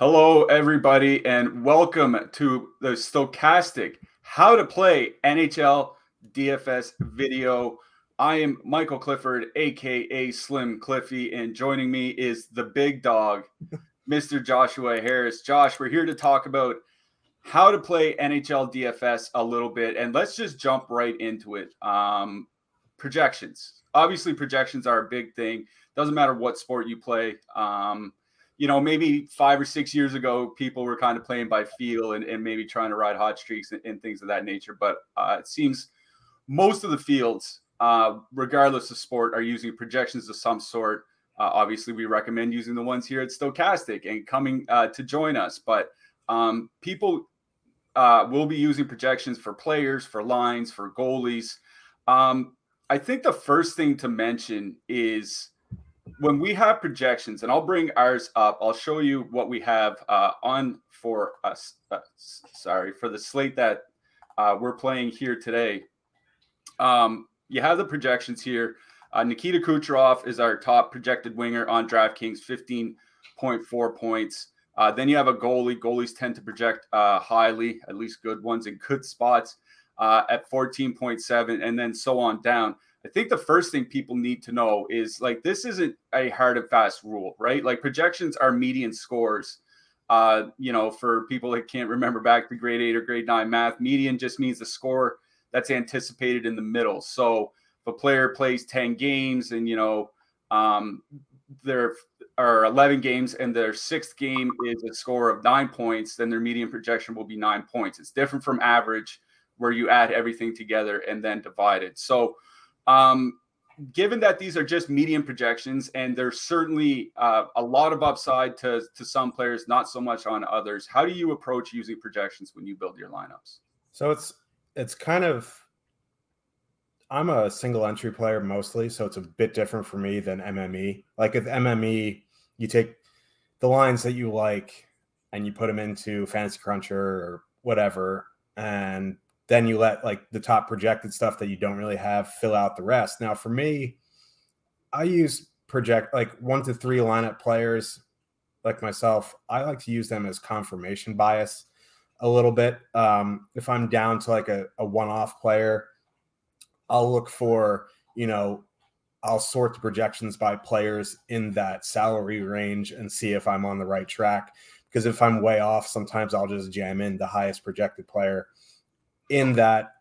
Hello, everybody, and welcome to the Stokastic How to Play NHL DFS video. I am Michael Clifford, aka Slim Cliffy, and joining me is the big dog, Mr. Joshua Harris. Josh, we're here to talk about how to play NHL DFS a little bit, and let's just jump right into it. Um, projections. Obviously, projections are a big thing. Doesn't matter what sport you play. Um, you know, maybe five or six years ago, people were kind of playing by feel and, and maybe trying to ride hot streaks and, and things of that nature. But uh, it seems most of the fields, uh, regardless of sport, are using projections of some sort. Uh, obviously, we recommend using the ones here at Stokastic and coming uh, to join us. But um, people uh, will be using projections for players, for lines, for goalies. Um, I think the first thing to mention is when we have projections, and I'll bring ours up, I'll show you what we have uh, on for us. Uh, sorry, for the slate that uh, we're playing here today. Um, you have the projections here. Uh, Nikita Kucherov is our top projected winger on DraftKings, 15.4 points. Uh, then you have a goalie. Goalies tend to project uh, highly, at least good ones in good spots at 14.7, and then so on down. I think the first thing people need to know is like this isn't a hard and fast rule, right? Like projections are median scores. Uh, you know, for people that can't remember back to grade eight or grade nine math, median just means the score that's anticipated in the middle. So if a player plays 10 games and you know um, there are 11 games and their sixth game is a score of nine points, then their median projection will be nine points. It's different from average where you add everything together and then divide it. So um, given that these are just median projections and there's certainly uh, a lot of upside to, to some players, not so much on others, how do you approach using projections when you build your lineups? So it's it's kind of I'm a single entry player mostly, so it's a bit different for me than MME. Like with MME, you take the lines that you like and you put them into Fantasy Cruncher or whatever, and then you let like the top projected stuff that you don't really have fill out the rest. Now, for me, I use project like one to three lineup players like myself. I like to use them as confirmation bias a little bit. Um, if I'm down to like a, a one off player, I'll look for, you know, I'll sort the projections by players in that salary range and see if I'm on the right track. Because if I'm way off, sometimes I'll just jam in the highest projected player in that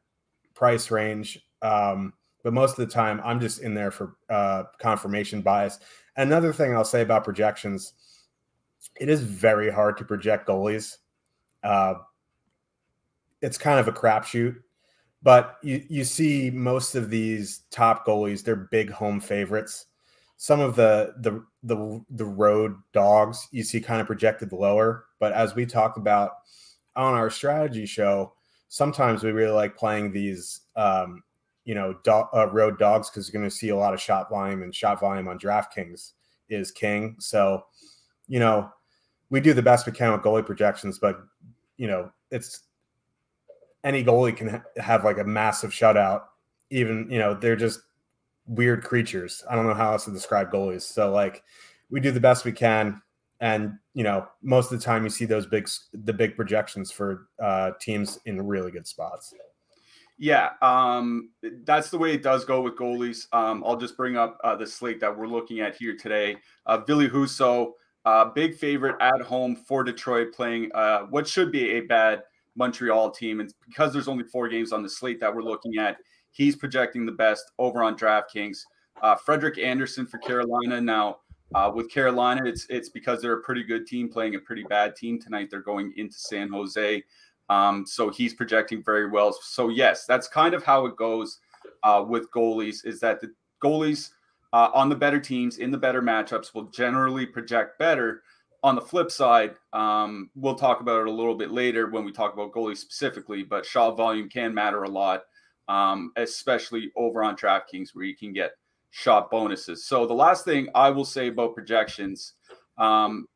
price range. Um, but most of the time, I'm just in there for uh, confirmation bias. Another thing I'll say about projections, it is very hard to project goalies. Uh, it's kind of a crapshoot, but you you see most of these top goalies, they're big home favorites. Some of the the the the road dogs you see kind of projected lower, but as we talked about on our strategy show, sometimes we really like playing these um, you know do- uh, road dogs because you're going to see a lot of shot volume and shot volume on DraftKings is king. So you know we do the best we can with goalie projections, but you know it's any goalie can ha- have like a massive shutout. Even you know they're just weird creatures. I don't know how else to describe goalies. So like we do the best we can and you know most of the time you see those big the big projections for uh, teams in really good spots yeah um, that's the way it does go with goalies um, i'll just bring up uh, the slate that we're looking at here today uh, Ville Husso uh, big favorite at home for detroit playing uh, what should be a bad Montreal team. And because there's only four games on the slate that we're looking at, he's projecting the best over on DraftKings. Uh, Frederik Andersen for Carolina. Now, uh, with Carolina, it's it's because they're a pretty good team playing a pretty bad team tonight. They're going into San Jose, um, so he's projecting very well. So yes, that's kind of how it goes uh, with goalies. Is that the goalies uh, on the better teams in the better matchups will generally project better. On the flip side, um, we'll talk about it a little bit later when we talk about goalies specifically, but shot volume can matter a lot, um, especially over on DraftKings where you can get shot bonuses. So the last thing I will say about projections um,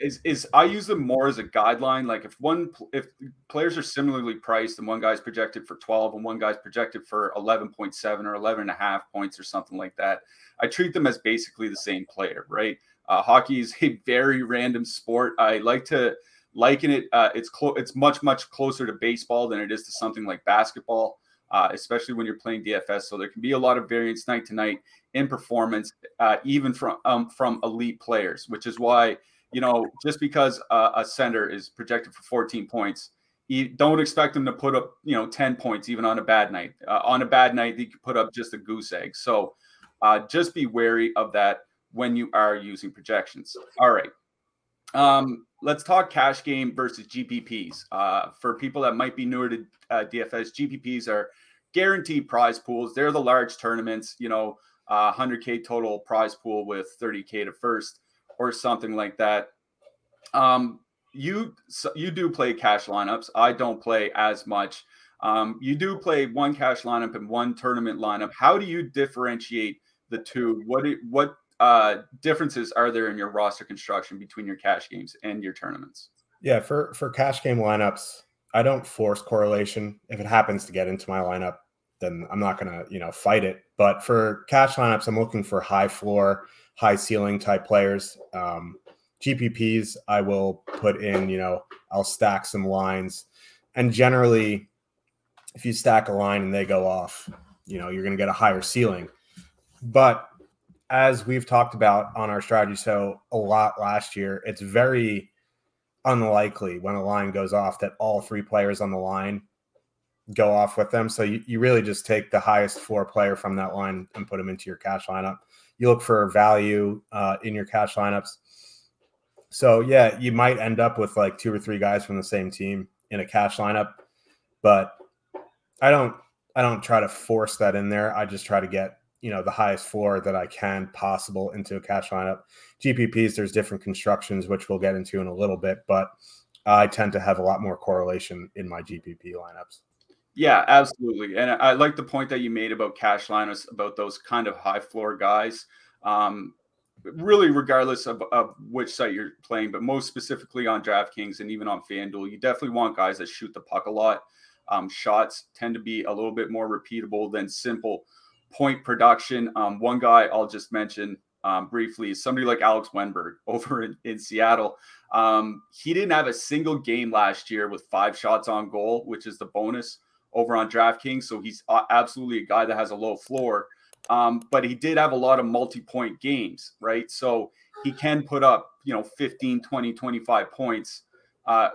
is is I use them more as a guideline. Like if one if players are similarly priced and one guy's projected for 12 and one guy's projected for 11.7 or 11 and a half points or something like that, I treat them as basically the same player, right? Uh, hockey is a very random sport. I like to liken it. Uh, it's close. It's much much closer to baseball than it is to something like basketball uh, especially when you're playing DFS. So there can be a lot of variance night to night in performance, uh, even from um, from elite players, which is why you know just because uh, a center is projected for 14 points, you don't expect them to put up you know 10 points even on a bad night. Uh, on a bad night, they could put up just a goose egg. So uh, just be wary of that when you are using projections. All right. Um, let's talk cash game versus GPPs. Uh, for people that might be newer to uh, DFS, GPPs are guaranteed prize pools. They're the large tournaments, you know, uh, 100K total prize pool with 30K to first or something like that. Um, you you do play cash lineups. I don't play as much. Um, you do play one cash lineup and one tournament lineup. How do you differentiate the two? What what uh, differences are there in your roster construction between your cash games and your tournaments? Yeah, for for cash game lineups, I don't force correlation. If it happens to get into my lineup, then I'm not gonna you know fight it. But for cash lineups, I'm looking for high floor, high ceiling type players. Um, GPPs, I will put in. You know, I'll stack some lines, and generally, if you stack a line and they go off, you know, you're gonna get a higher ceiling. But as we've talked about on our strategy show a lot last year, it's very unlikely when a line goes off that all three players on the line go off with them. So you, you really just take the highest floor player from that line and put them into your cash lineup. You look for value uh, in your cash lineups. So yeah, you might end up with like two or three guys from the same team in a cash lineup, but I don't I don't try to force that in there. I just try to get you know the highest floor that I can possible into a cash lineup. GPPs, there's different constructions which we'll get into in a little bit, but I tend to have a lot more correlation in my GPP lineups. Yeah, absolutely. And I like the point that you made about cash lineups, about those kind of high floor guys. Um, really, regardless of, of which site you're playing, but most specifically on DraftKings and even on FanDuel, you definitely want guys that shoot the puck a lot. Um, shots tend to be a little bit more repeatable than simple point production. Um, one guy I'll just mention um, briefly is somebody like Alex Wennberg over in, in Seattle. Um, he didn't have a single game last year with five shots on goal, which is the bonus over on DraftKings. So he's absolutely a guy that has a low floor. Um, but he did have a lot of multi-point games, right? So he can put up, you know, 15, 20, 25 points. Uh,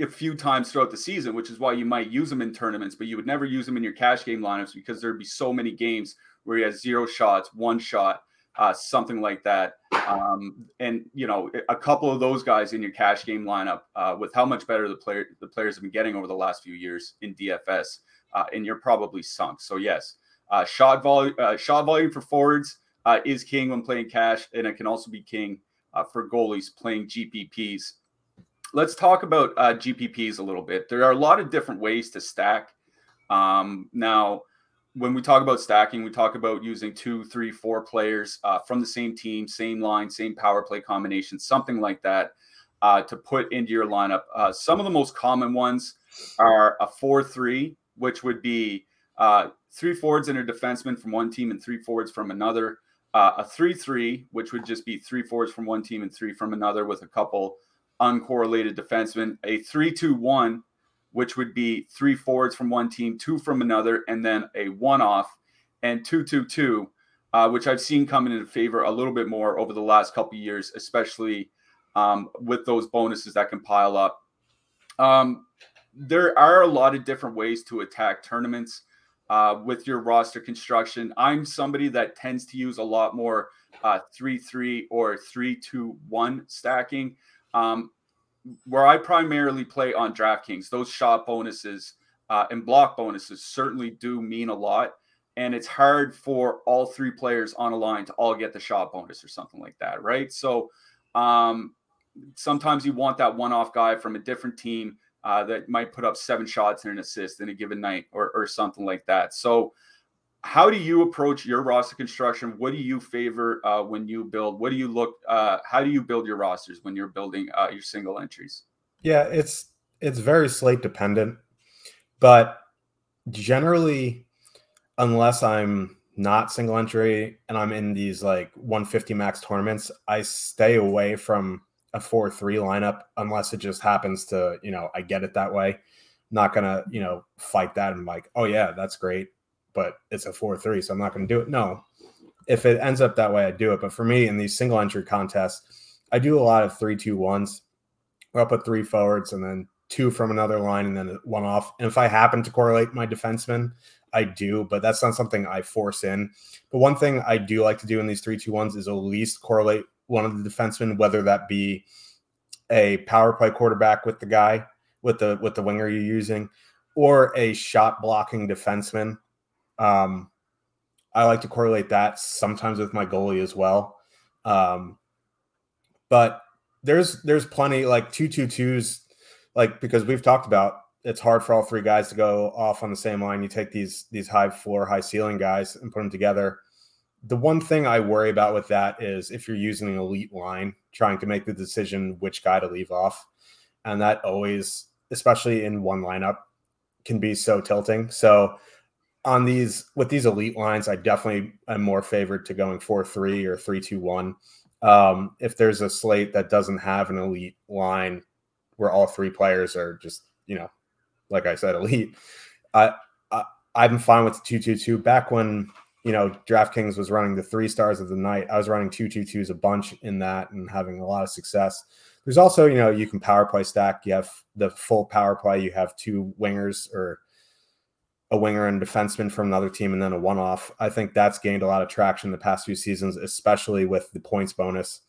a few times throughout the season, which is why you might use him in tournaments, but you would never use him in your cash game lineups because there'd be so many games where he has zero shots, one shot, uh, something like that. Um, and you know, a couple of those guys in your cash game lineup, uh, with how much better the player the players have been getting over the last few years in DFS, uh, and you're probably sunk. So yes, uh, shot volume, uh, shot volume for forwards uh, is king when playing cash, and it can also be king for goalies playing GPPs let's talk about uh, GPPs a little bit. There are a lot of different ways to stack. Um, now, when we talk about stacking, we talk about using two, three, four players uh, from the same team, same line, same power play combination, something like that uh, to put into your lineup. Uh, some of the most common ones are a 4 3, which would be uh, three forwards and a defenseman from one team and three forwards from another. Uh, a 3 3, which would just be three forwards from one team and three from another with a couple uncorrelated defensemen, a 3 2 1, which would be three forwards from one team, two from another, and then a one off, and 2 2 2, uh, which I've seen coming into favor a little bit more over the last couple years, especially um, with those bonuses that can pile up. Um, there are a lot of different ways to attack tournaments uh, with your roster construction. I'm somebody that tends to use a lot more uh, three or three or three two one stacking, um, where I primarily play on DraftKings. Those shot bonuses uh, and block bonuses certainly do mean a lot, and it's hard for all three players on a line to all get the shot bonus or something like that, right? So um, sometimes you want that one-off guy from a different team uh, that might put up seven shots and an assist in a given night or, or something like that. So, how do you approach your roster construction? What do you favor uh, when you build? What do you look? Uh, how do you build your rosters when you're building uh, your single entries? Yeah, it's it's very slate dependent, but generally, unless I'm not single entry and I'm in these like 150 max tournaments, I stay away from a 4 3 lineup unless it just happens to, you know, I get it that way. Not to, you know, fight that and like, oh, yeah, that's great. But it's a 4 3, so I'm not going to do it. No. If it ends up that way, I do it. But for me, in these single entry contests, I do a lot of three, two, ones. Where I'll put three forwards and then two from another line and then one off. And if I happen to correlate my defenseman, I do, but that's not something I force in. But one thing I do like to do in these three, two, ones is at least correlate one of the defensemen, whether that be a power play quarterback with the guy with the with the winger you're using, or a shot blocking defenseman. Um, I like to correlate that sometimes with my goalie as well. Um, but there's there's plenty like two two twos, like because we've talked about it's hard for all three guys to go off on the same line. You take these these high floor, high ceiling guys and put them together the one thing I worry about with that is if you're using an elite line, trying to make the decision which guy to leave off. And that always, especially in one lineup, can be so tilting. So on these with these elite lines, I definitely am more favored to going 4-3 or 3-2-1. Um, if there's a slate that doesn't have an elite line where all three players are just, you know, like I said, elite, I, I I'm fine with the 2-2-2. Back when you know, DraftKings was running the three stars of the night. I was running two two twos a bunch in that and having a lot of success. There's also, you know, you can power play stack. You have the full power play. You have two wingers or a winger and defenseman from another team, and then a one off. I think that's gained a lot of traction the past few seasons, especially with the points bonus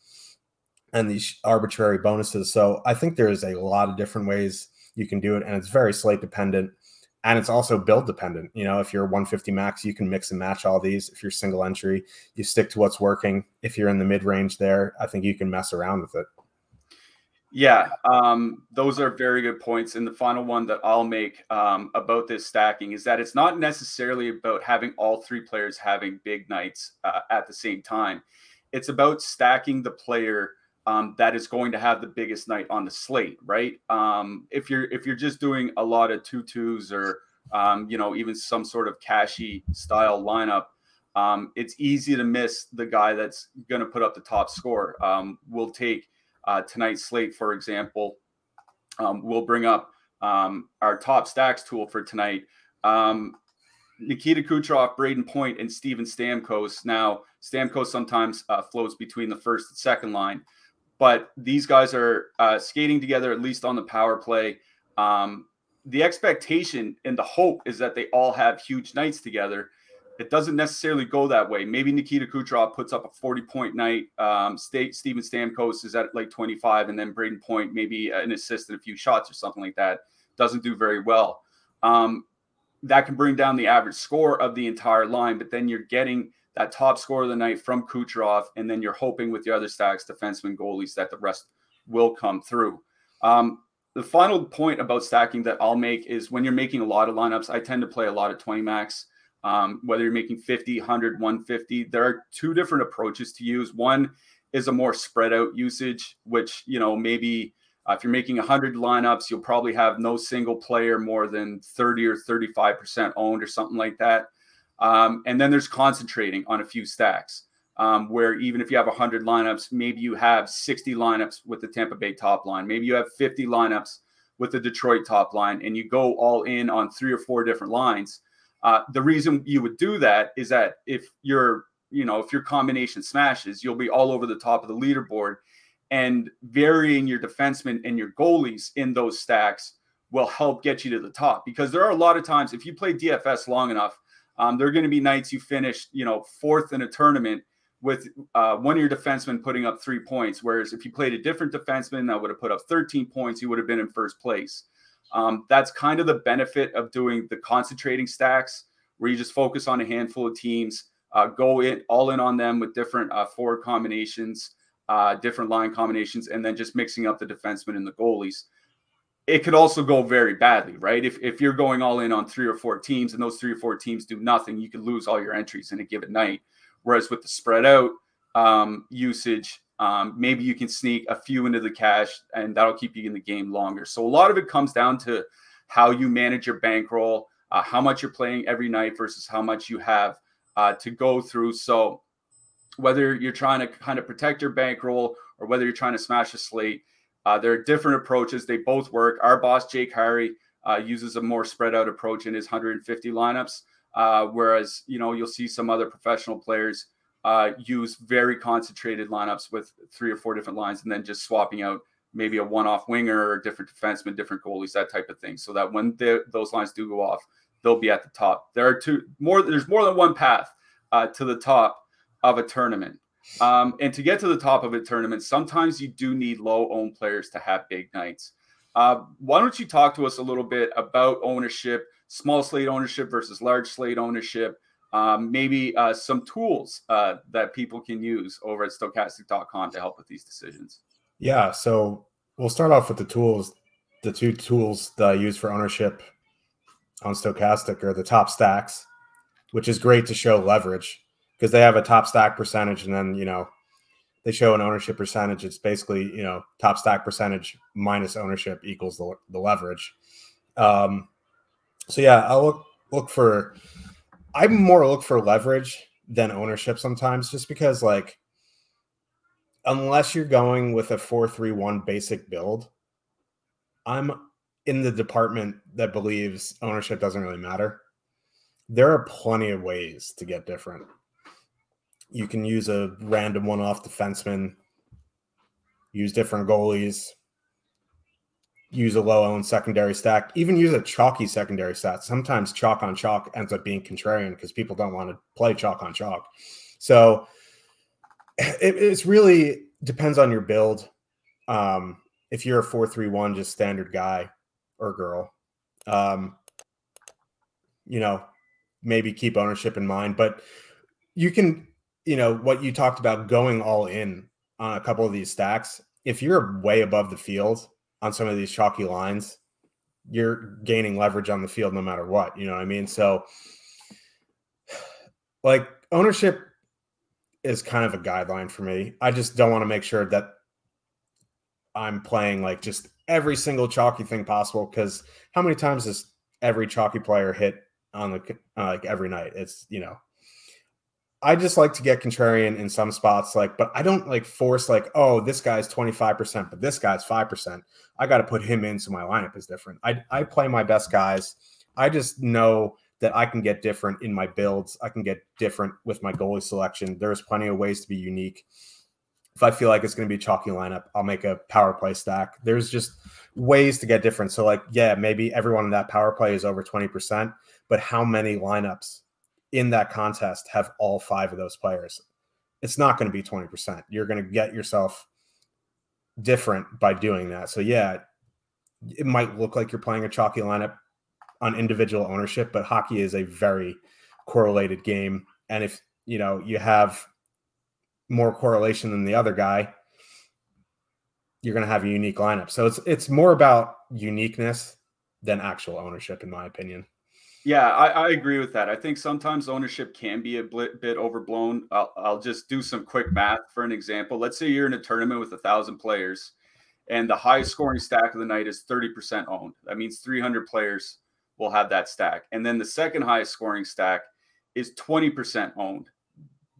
and these arbitrary bonuses. So I think there is a lot of different ways you can do it, and it's very slate dependent and it's also build dependent. You know, if you're 150 max, you can mix and match all these. If you're single entry, you stick to what's working. If you're in the mid range there, I think you can mess around with it. Yeah, um, those are very good points. And the final one that I'll make um, about this stacking is that it's not necessarily about having all three players having big nights uh, at the same time. It's about stacking the player um, that is going to have the biggest night on the slate, right? Um, if you're if you're just doing a lot of two twos or um, you know even some sort of cashy style lineup, um, it's easy to miss the guy that's going to put up the top score. We'll take uh, tonight's slate for example. Um, we'll bring up our top stacks tool for tonight. Nikita Kucherov, Brayden Point, and Steven Stamkos. Now, Stamkos sometimes uh, floats between the first and second line but these guys are uh, skating together at least on the power play. Um, the expectation and the hope is that they all have huge nights together. It doesn't necessarily go that way. Maybe Nikita Kucherov puts up a 40 point night. Um, State, Steven Stamkos is at like 25, and then Brayden Point, maybe an assist and a few shots or something like that. Doesn't do very well. Um, that can bring down the average score of the entire line, but then you're getting that top score of the night from Kucherov, and then you're hoping with the other stacks, defensemen, goalies, that the rest will come through. Um, the final point about stacking that I'll make is when you're making a lot of lineups, I tend to play a lot of 20 max. Um, whether you're making 50, 100, 150, there are two different approaches to use. One is a more spread out usage, which, you know, maybe uh, if you're making 100 lineups, you'll probably have no single player more than 30 or 35% owned or something like that. Um, and then there's concentrating on a few stacks, um, where even if you have 100 lineups, maybe you have 60 lineups with the Tampa Bay top line. Maybe you have 50 lineups with the Detroit top line, and you go all in on three or four different lines. Uh, the reason you would do that is that if your you know if your combination smashes, you'll be all over the top of the leaderboard, and varying your defensemen and your goalies in those stacks will help get you to the top because there are a lot of times if you play DFS long enough, um, there are going to be nights you finish, you know, fourth in a tournament with uh, one of your defensemen putting up three points. Whereas if you played a different defenseman that would have put up 13 points, you would have been in first place. Um, that's kind of the benefit of doing the concentrating stacks, where you just focus on a handful of teams, uh, go in all in on them with different uh, forward combinations, uh, different line combinations, and then just mixing up the defensemen and the goalies. It could also go very badly, right? If, if you're going all in on three or four teams and those three or four teams do nothing, you could lose all your entries in a given night. Whereas with the spread out um, usage, um, maybe you can sneak a few into the cash and that'll keep you in the game longer. So a lot of it comes down to how you manage your bankroll, uh, how much you're playing every night versus how much you have uh, to go through. So whether you're trying to kind of protect your bankroll or whether you're trying to smash a slate, uh, there are different approaches. They both work. Our boss Jake Harry uh, uses a more spread out approach in his 150 lineups. Uh, whereas, you know, you'll see some other professional players uh, use very concentrated lineups with three or four different lines and then just swapping out maybe a one-off winger or different defenseman, different goalies, that type of thing. So that when those lines do go off, they'll be at the top. There are two more. There's more than one path uh, to the top of a tournament. Um, and to get to the top of a tournament, sometimes you do need low-owned players to have big nights. Uh, why don't you talk to us a little bit about ownership? small slate ownership versus large slate ownership, um, maybe uh, some tools uh, that people can use over at stokastic.com to help with these decisions. Yeah. So we'll start off with the tools. The two tools that I use for ownership on Stokastic are the top stacks, which is great to show leverage because they have a top stack percentage and then, you know, they show an ownership percentage. It's basically, you know, top stack percentage minus ownership equals the, the leverage. Um, so yeah, I'll look look for. I'm more look for leverage than ownership sometimes, just because like unless you're going with a four three one basic build, I'm in the department that believes ownership doesn't really matter. There are plenty of ways to get different. You can use a random one off defenseman, use different goalies, use a low owned secondary stack, even use a chalky secondary stack. Sometimes chalk on chalk ends up being contrarian because people don't want to play chalk on chalk. So it it's really depends on your build. Um, if you're a four three one, just standard guy or girl, um, you know, maybe keep ownership in mind. But you can, you know, what you talked about going all in on a couple of these stacks. If you're way above the field on some of these chalky lines, you're gaining leverage on the field no matter what. You know what I mean? So, like, ownership is kind of a guideline for me. I just don't want to make sure that I'm playing like just every single chalky thing possible because how many times does every chalky player hit on the uh, like every night? It's you know I just like to get contrarian in some spots, like, but I don't like force like, oh, this guy's 25%, but this guy's 5%. I got to put him in so my lineup is different. I, I play my best guys. I just know that I can get different in my builds. I can get different with my goalie selection. There's plenty of ways to be unique. If I feel like it's going to be a chalky lineup, I'll make a power play stack. There's just ways to get different. So, like, yeah, maybe everyone in that power play is over 20%, but how many lineups in that contest have all five of those players. It's not going to be 20%. You're going to get yourself different by doing that. So, yeah, it might look like you're playing a chalky lineup on individual ownership, but hockey is a very correlated game. And if, you know, you have more correlation than the other guy, you're going to have a unique lineup. So it's it's more about uniqueness than actual ownership, in my opinion. Yeah, I, I, agree with that. I think sometimes ownership can be a bit, bit overblown. I'll, I'll, just do some quick math for an example. Let's say you're in a tournament with a thousand players, and the highest scoring stack of the night is 30% owned. That means 300 players will have that stack. And then the second highest scoring stack is 20% owned.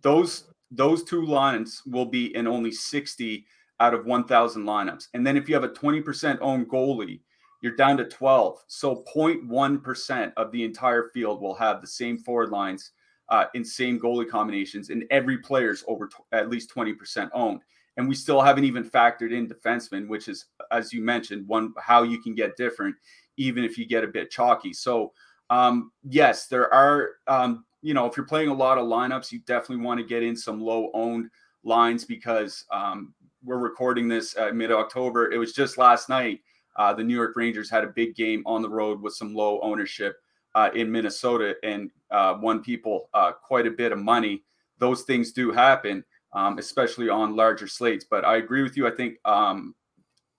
Those those two lines will be in only 60 out of 1,000 lineups. And then if you have a 20% owned goalie you're down to 12. So 0.1% of the entire field will have the same forward lines uh, in same goalie combinations, and every player's over t- at least 20% owned. And we still haven't even factored in defensemen, which is, as you mentioned, one how you can get different. even if you get a bit chalky. So, um, yes, there are, um, you know, if you're playing a lot of lineups, you definitely want to get in some low owned lines because um, we're recording this uh, mid October. It was just last night. Uh, the New York Rangers had a big game on the road with some low ownership uh, in Minnesota and uh, won people uh, quite a bit of money. Those things do happen, um, especially on larger slates. But I agree with you. I think um,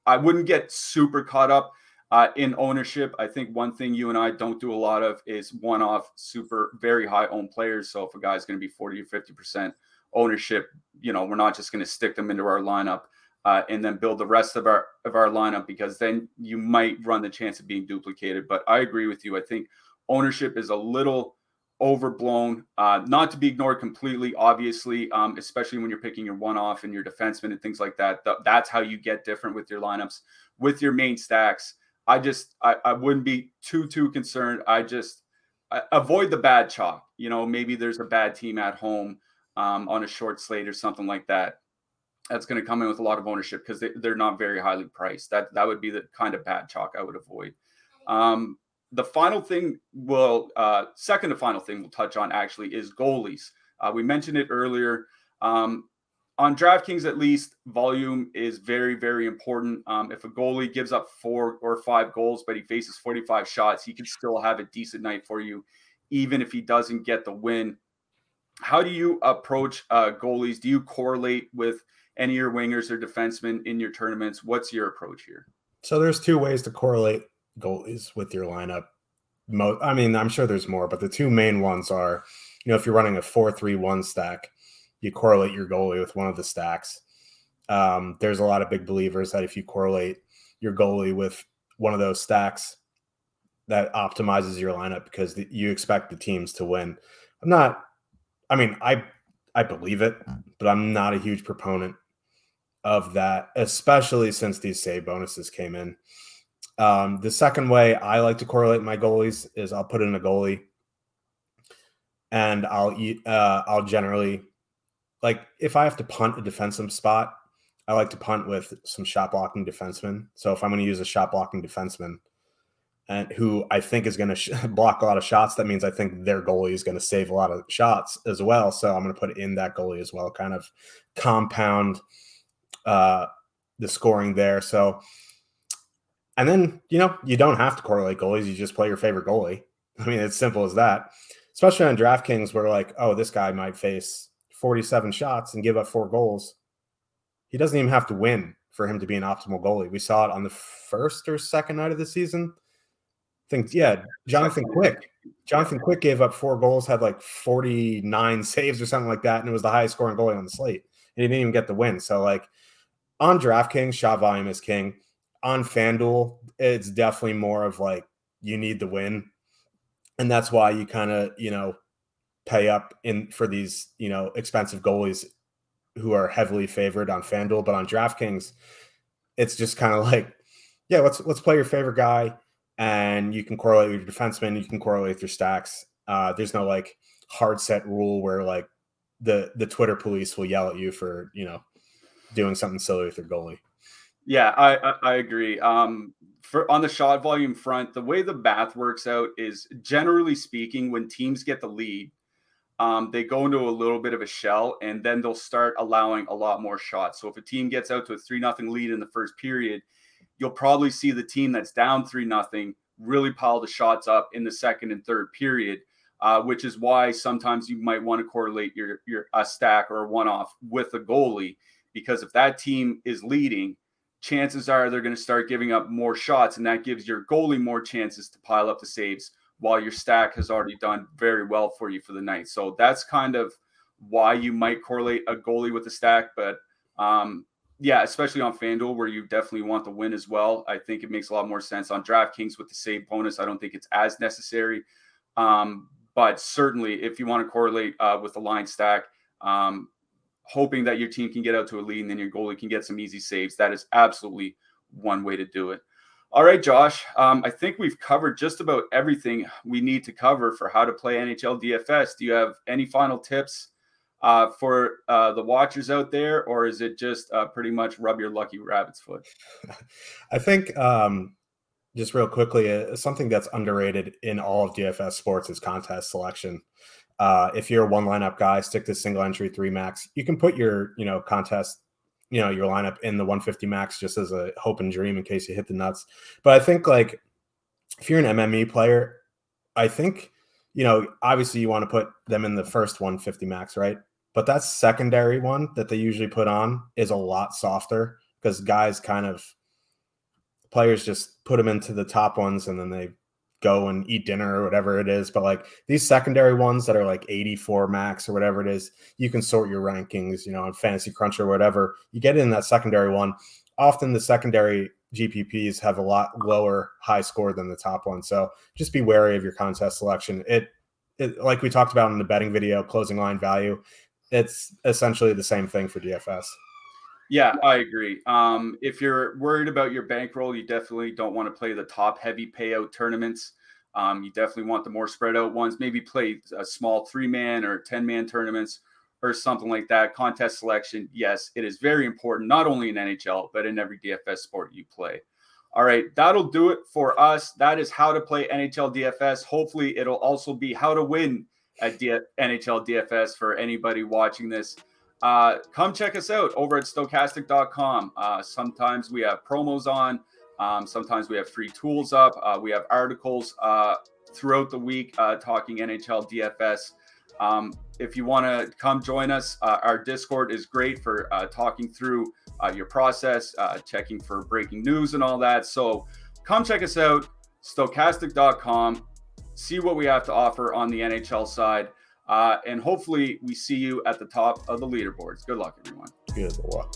I wouldn't get super caught up uh, in ownership. I think one thing you and I don't do a lot of is one off super, very high owned players. So if a guy's going to be 40 or 50% ownership, you know, we're not just going to stick them into our lineup. Uh, and then build the rest of our of our lineup because then you might run the chance of being duplicated. But I agree with you. I think ownership is a little overblown, uh, not to be ignored completely, obviously, um, especially when you're picking your one off and your defenseman and things like that. Th- that's how you get different with your lineups, with your main stacks. I just, I, I wouldn't be too, too concerned. I just I, avoid the bad chalk. You know, maybe there's a bad team at home um, on a short slate or something like that. That's going to come in with a lot of ownership because they, they're not very highly priced. That that would be the kind of bad chalk I would avoid. Um, the final thing we'll uh, second to final thing we'll touch on actually is goalies. Uh, we mentioned it earlier. Um, on DraftKings, at least, volume is very, very important. Um, if a goalie gives up four or five goals, but he faces 45 shots, he can still have a decent night for you, even if he doesn't get the win. How do you approach uh, goalies? Do you correlate with any of your wingers or defensemen in your tournaments? What's your approach here? So there's two ways to correlate goalies with your lineup. Mo- I mean, I'm sure there's more, but the two main ones are, you know, if you're running a four-three-one stack, you correlate your goalie with one of the stacks. Um, there's a lot of big believers that if you correlate your goalie with one of those stacks, that optimizes your lineup because the, you expect the teams to win. I'm not. I mean, I I believe it, but I'm not a huge proponent of that, especially since these save bonuses came in. Um, the second way I like to correlate my goalies is I'll put in a goalie, and I'll eat. Uh, I'll generally like if I have to punt a defensive spot, I like to punt with some shot blocking defensemen. So if I'm going to use a shot blocking defenseman, and who I think is going to sh- block a lot of shots, that means I think their goalie is going to save a lot of shots as well. So I'm going to put in that goalie as well, kind of compound uh, the scoring there. So and then, you know, you don't have to correlate goalies. You just play your favorite goalie. I mean, it's simple as that. Especially on DraftKings, where like, oh, this guy might face 47 shots and give up four goals. He doesn't even have to win for him to be an optimal goalie. We saw it on the first or second night of the season. I think, yeah, Jonathan Quick. Jonathan Quick gave up four goals, had like 49 saves or something like that, and it was the highest scoring goalie on the slate. And he didn't even get the win. So, like, on DraftKings, shot volume is king on FanDuel, it's definitely more of like you need the win. And that's why you kind of, you know, pay up in for these, you know, expensive goalies who are heavily favored on FanDuel. But on DraftKings, it's just kind of like, yeah, let's let's play your favorite guy and you can correlate with your defenseman, you can correlate with your stacks. Uh, there's no like hard set rule where like the the Twitter police will yell at you for, you know, doing something silly with your goalie. Yeah, I, I, I agree. Um, for on the shot volume front, the way the math works out is generally speaking, when teams get the lead, um, they go into a little bit of a shell, and then they'll start allowing a lot more shots. So if a team gets out to a three nothing lead in the first period, you'll probably see the team that's down three nothing really pile the shots up in the second and third period. Uh, which is why sometimes you might want to correlate your your a stack or a one off with a goalie because if that team is leading chances are they're going to start giving up more shots, and that gives your goalie more chances to pile up the saves while your stack has already done very well for you for the night. So that's kind of why you might correlate a goalie with a stack. But um, yeah, especially on FanDuel where you definitely want the win as well. I think it makes a lot more sense on DraftKings with the save bonus. I don't think it's as necessary. Um, but certainly, if you want to correlate uh, with the line stack, um, hoping that your team can get out to a lead and then your goalie can get some easy saves. That is absolutely one way to do it. All right, Josh. Um, I think we've covered just about everything we need to cover for how to play NHL DFS. Do you have any final tips uh, for uh, the watchers out there, or is it just uh, pretty much rub your lucky rabbit's foot? I think um, just real quickly, uh, something that's underrated in all of DFS sports is contest selection. Uh, if you're a one lineup guy, stick to single entry three max. You can put your you know contest, you know your lineup in the 150 max just as a hope and dream in case you hit the nuts. But I think like if you're an MME player, I think you know obviously you want to put them in the first 150 max, right? But that secondary one that they usually put on is a lot softer because guys kind of players just put them into the top ones and then they go and eat dinner or whatever it is. But like these secondary ones that are like 84 max or whatever it is, you can sort your rankings, you know, on Fantasy Crunch or whatever. You get in that secondary one. Often the secondary GPPs have a lot lower high score than the top one. So just be wary of your contest selection. It, it like we talked about in the betting video, closing line value, it's essentially the same thing for DFS. Yeah, I agree. Um, if you're worried about your bankroll, you definitely don't want to play the top heavy payout tournaments. Um, you definitely want the more spread out ones. Maybe play a small three man or 10 man tournaments or something like that. Contest selection, yes, it is very important, not only in NHL, but in every DFS sport you play. All right, that'll do it for us. That is how to play NHL DFS. Hopefully, it'll also be how to win at D- NHL DFS for anybody watching this. Uh, come check us out over at stokastic.com. Uh, sometimes we have promos on, um, sometimes we have free tools up. Uh, we have articles uh, throughout the week uh, talking NHL DFS. Um, if you want to come join us, our Discord is great for talking through your process, checking for breaking news and all that. So come check us out, stokastic.com, see what we have to offer on the NHL side. Uh, and hopefully, we see you at the top of the leaderboards. Good luck, everyone. Good luck.